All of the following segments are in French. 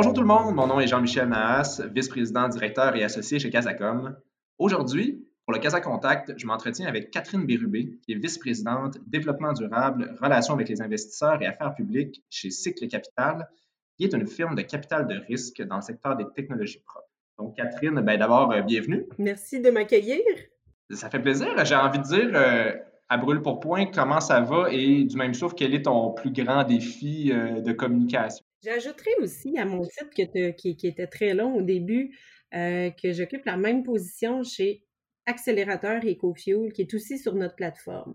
Bonjour tout le monde, mon nom est Jean-Michel Nahas, vice-président, directeur et associé chez Casacom. Aujourd'hui, pour le Casa Contact, je m'entretiens avec Catherine Bérubé, qui est vice-présidente développement durable, relations avec les investisseurs et affaires publiques chez Cycle Capital, qui est une firme de capital de risque dans le secteur des technologies propres. Donc, Catherine, ben, d'abord, euh, bienvenue. Merci de m'accueillir. Ça fait plaisir. J'ai envie de dire, euh, à brûle pour point, comment ça va et du même souffle, quel est ton plus grand défi euh, de communication? J'ajouterais aussi à mon site qui, était très long au début euh, que j'occupe la même position chez Accélérateur EcoFuel, qui est aussi sur notre plateforme.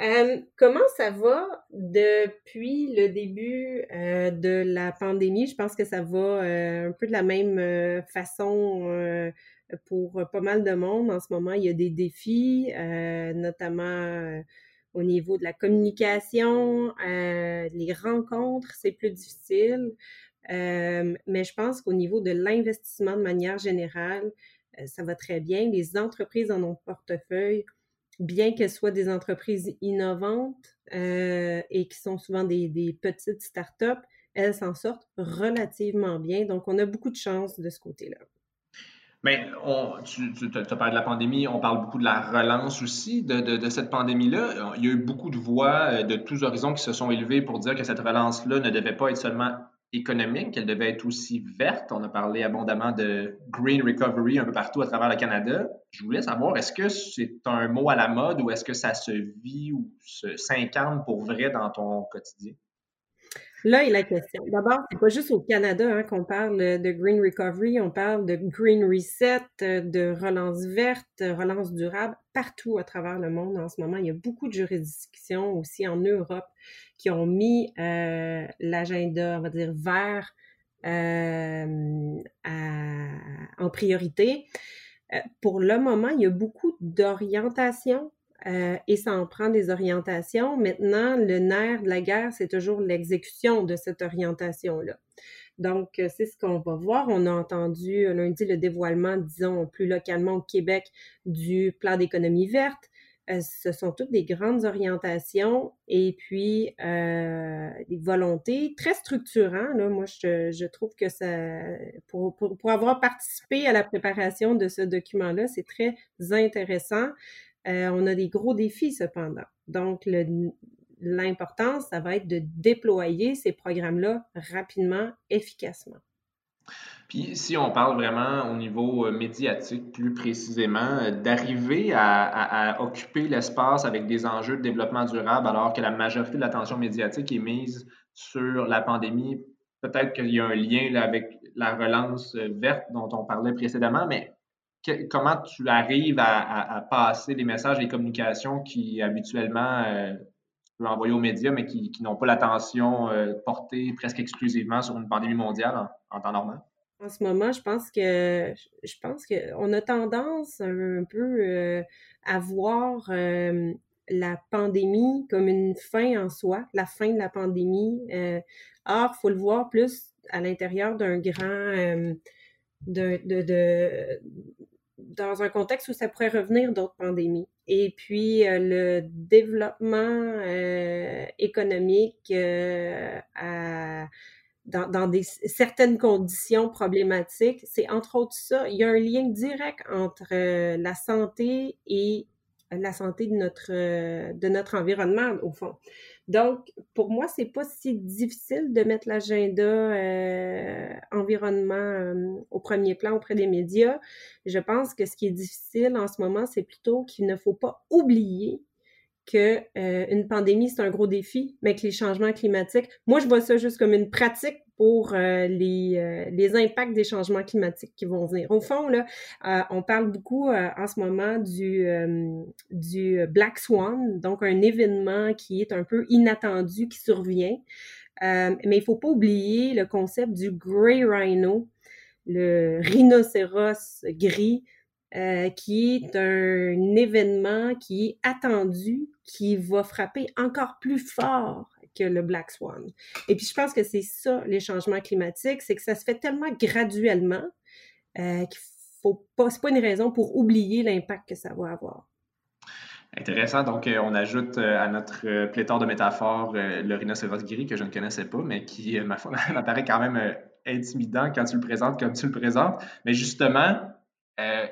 Euh, comment ça va depuis le début euh, de la pandémie? Je pense que ça va un peu de la même façon pour pas mal de monde. En ce moment, il y a des défis, notamment au niveau de la communication, euh, les rencontres, c'est plus difficile. Euh, mais je pense qu'au niveau de l'investissement de manière générale, euh, ça va très bien. Les entreprises en ont portefeuille, bien qu'elles soient des entreprises innovantes et qui sont souvent des, des petites startups, elles s'en sortent relativement bien. Donc, on a beaucoup de chance de ce côté-là. Mais on, tu, tu as parlé de la pandémie, on parle beaucoup de la relance aussi de, de, de cette pandémie-là. Il y a eu beaucoup de voix euh, de tous horizons qui se sont élevées pour dire que cette relance-là ne devait pas être seulement économique, qu'elle devait être aussi verte. On a parlé abondamment de green recovery un peu partout à travers le Canada. Je voulais savoir, est-ce que c'est un mot à la mode ou est-ce que ça se vit ou s'incarne pour vrai dans ton quotidien? Là est la question. D'abord, c'est pas juste au Canada hein, qu'on parle de Green Recovery, on parle de Green Reset, de relance verte, relance durable, partout à travers le monde en ce moment. Il y a beaucoup de juridictions aussi en Europe qui ont mis euh, l'agenda, on va dire, vert euh, en priorité. Euh, pour le moment, il y a beaucoup d'orientation euh, et ça en prend des orientations. Maintenant, le nerf de la guerre, c'est toujours l'exécution de cette orientation-là. Donc, euh, c'est ce qu'on va voir. On a entendu lundi le dévoilement, disons, plus localement au Québec, du plan d'économie verte. Euh, ce sont toutes des grandes orientations et puis des volontés très structurantes. Moi, je, trouve que pour avoir participé à la préparation de ce document-là, c'est très intéressant. Euh, on a des gros défis cependant. Donc, l'important, ça va être de déployer ces programmes-là rapidement, efficacement. Puis si on parle vraiment au niveau euh, médiatique, plus précisément, euh, d'arriver à, occuper l'espace avec des enjeux de développement durable alors que la majorité de l'attention médiatique est mise sur la pandémie, peut-être qu'il y a un lien avec la relance verte dont on parlait précédemment, mais comment tu arrives à, passer les messages, les communications qui habituellement euh, tu envoyer aux médias, mais qui, n'ont pas l'attention euh, portée presque exclusivement sur une pandémie mondiale en, temps normal? En ce moment, je pense que je pense qu'on a tendance un peu euh, à voir la pandémie comme une fin en soi, la fin de la pandémie. or, il faut le voir plus à l'intérieur d'un grand de, de, dans un contexte où ça pourrait revenir d'autres pandémies. Et puis, euh, le développement euh, économique euh, dans, certaines conditions problématiques, c'est entre autres ça. Il y a un lien direct entre la santé et la santé de notre, de notre environnement, au fond. Donc, pour moi, c'est pas si difficile de mettre l'agenda euh, environnement euh, au premier plan auprès des médias. Je pense que ce qui est difficile en ce moment, c'est plutôt qu'il ne faut pas oublier que euh, une pandémie c'est un gros défi, mais que les changements climatiques, moi je vois ça juste comme une pratique pour euh, les, euh, les impacts des changements climatiques qui vont venir. Au fond, là, on parle beaucoup en ce moment du, du Black Swan, donc un événement qui est un peu inattendu, qui survient. mais il faut pas oublier le concept du Grey Rhino, le rhinocéros gris, qui est un événement qui est attendu, qui va frapper encore plus fort que le Black Swan. Et puis je pense que c'est ça, les changements climatiques, c'est que ça se fait tellement graduellement euh, qu'il faut pas, c'est pas une raison pour oublier l'impact que ça va avoir. Intéressant. Donc, on ajoute à notre pléthore de métaphores le rhinocéros gris que je ne connaissais pas, mais qui m'apparaît quand même intimidant quand tu le présentes comme tu le présentes. Mais justement,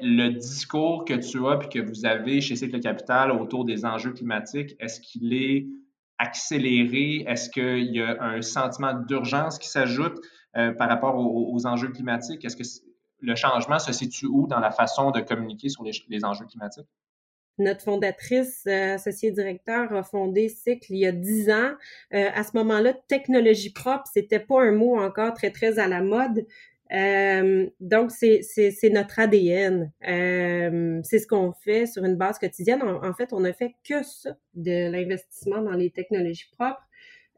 le discours que tu as puis que vous avez chez Cycle Capital autour des enjeux climatiques, est-ce qu'il est accéléré? Est-ce qu'il y a un sentiment d'urgence qui s'ajoute euh, par rapport aux, enjeux climatiques? Est-ce que le changement se situe où dans la façon de communiquer sur les, enjeux climatiques? Notre fondatrice, euh, associée directeur, a fondé Cycle il y a dix ans. Euh, à ce moment-là, technologie propre, c'était pas un mot encore très, très à la mode. Euh, donc, c'est notre ADN. Euh, c'est ce qu'on fait sur une base quotidienne. En, fait, on ne fait que ça, de l'investissement dans les technologies propres.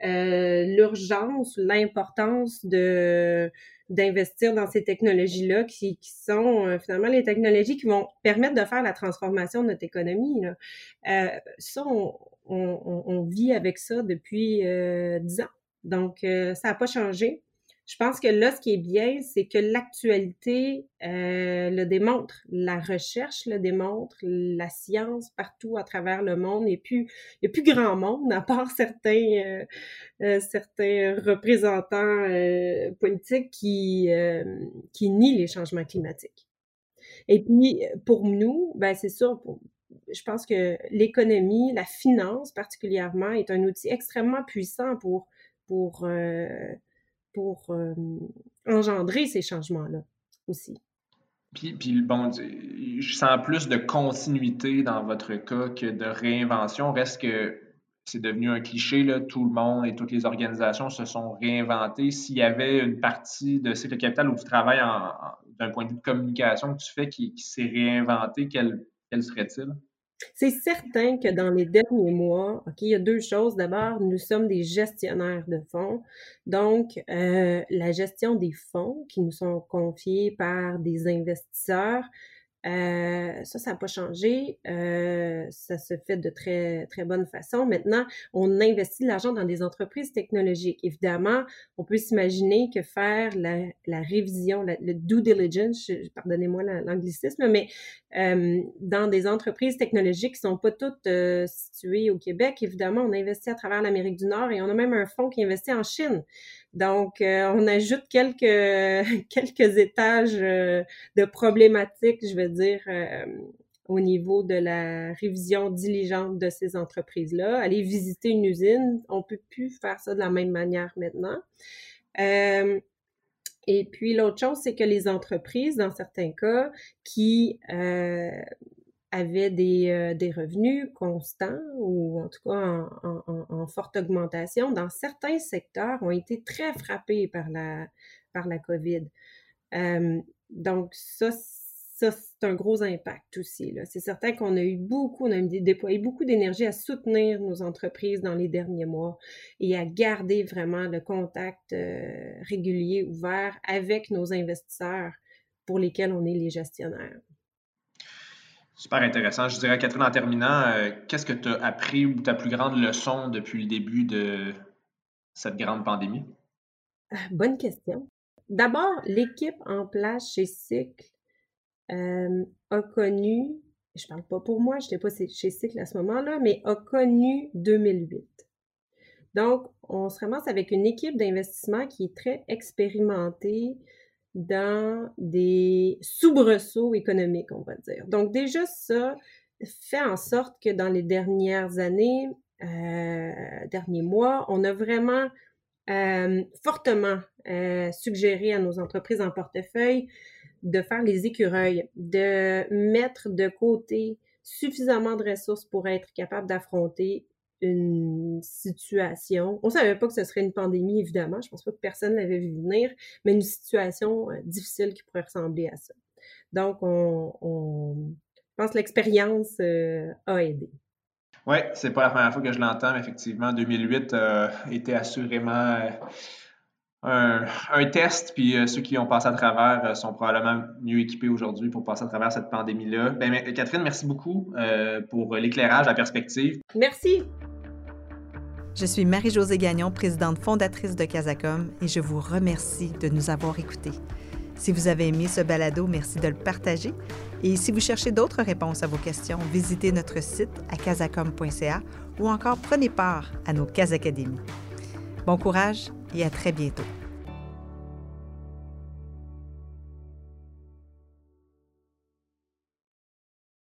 Euh, L'urgence, l'importance de d'investir dans ces technologies-là qui, qui, sont euh, finalement les technologies qui vont permettre de faire la transformation de notre économie. Là. Euh, ça, on, on, on, vit avec ça depuis dix ans. Donc, ça n'a pas changé. Je pense que là, ce qui est bien, c'est que l'actualité euh, le démontre, la recherche le démontre, la science partout à travers le monde. Et puis, il n'y a plus grand monde, à part certains, euh, euh, certains représentants politiques qui, qui nient les changements climatiques. Et puis, pour nous, ben c'est sûr, je pense que l'économie, la finance particulièrement, est un outil extrêmement puissant pour, pour pour euh, engendrer ces changements-là aussi. Puis, bon, je sens plus de continuité dans votre cas que de réinvention. Reste que c'est devenu un cliché, là, tout le monde et toutes les organisations se sont réinventées. S'il y avait une partie de Cycle Capital où tu travailles d'un point de vue de communication que tu fais qui, s'est réinventé, quel, quel serait-il? C'est certain que dans les derniers mois, OK, il y a deux choses. D'abord, nous sommes des gestionnaires de fonds. Donc, euh, la gestion des fonds qui nous sont confiés par des investisseurs, euh, ça, ça n'a pas changé. Euh, ça se fait de très, très bonne façon. Maintenant, on investit de l'argent dans des entreprises technologiques. Évidemment, on peut s'imaginer que faire la, révision, le due diligence, pardonnez-moi l'anglicisme, mais euh, dans des entreprises technologiques qui sont pas toutes situées au Québec, évidemment, on investit à travers l'Amérique du Nord et on a même un fonds qui investit en Chine. Donc, euh, on ajoute quelques, quelques étages euh, de problématiques, je veux dire, euh, au niveau de la révision diligente de ces entreprises-là. Aller visiter une usine, on peut plus faire ça de la même manière maintenant. et puis, l'autre chose, c'est que les entreprises, dans certains cas, qui avaient des, euh, des, revenus constants ou en tout cas en, en, forte augmentation dans certains secteurs ont été très frappés par la, par la COVID. Euh, donc ça, ça c'est un gros impact aussi. C'est certain qu'on a eu beaucoup, on a déployé beaucoup d'énergie à soutenir nos entreprises dans les derniers mois et à garder vraiment le contact euh, régulier, ouvert avec nos investisseurs pour lesquels on est les gestionnaires. Super intéressant. Je dirais, Catherine, en terminant, euh, qu'est-ce que tu as appris ou ta plus grande leçon depuis le début de cette grande pandémie? Bonne question. D'abord, l'équipe en place chez Cycle euh, a connu, je parle pas pour moi, je n'étais pas chez Cycle à ce moment-là, mais a connu 2008. Donc, on se ramasse avec une équipe d'investissement qui est très expérimentée, dans des soubresauts économiques, on va dire. Donc déjà, ça fait en sorte que dans les dernières années, euh, derniers mois, on a vraiment euh, fortement euh, suggéré à nos entreprises en portefeuille de faire les écureuils, de mettre de côté suffisamment de ressources pour être capable d'affronter une situation. On savait pas que ce serait une pandémie, évidemment. Je pense pas que personne l'avait vu venir, mais une situation euh, difficile qui pourrait ressembler à ça. Donc, on, pense que l'expérience euh, a aidé. Oui, c'est pas la première fois que je l'entends, mais effectivement, 2008 euh, était assurément un, un, test, puis ceux qui ont passé à travers sont probablement mieux équipés aujourd'hui pour passer à travers cette pandémie-là. Ben, Catherine, merci beaucoup pour l'éclairage, la perspective. Merci. Je suis Marie-Josée Gagnon, présidente fondatrice de Casacom, et je vous remercie de nous avoir écoutés. Si vous avez aimé ce balado, merci de le partager. Et si vous cherchez d'autres réponses à vos questions, visitez notre site à casacom.ca ou encore prenez part à nos Cas Bon courage et à très bientôt.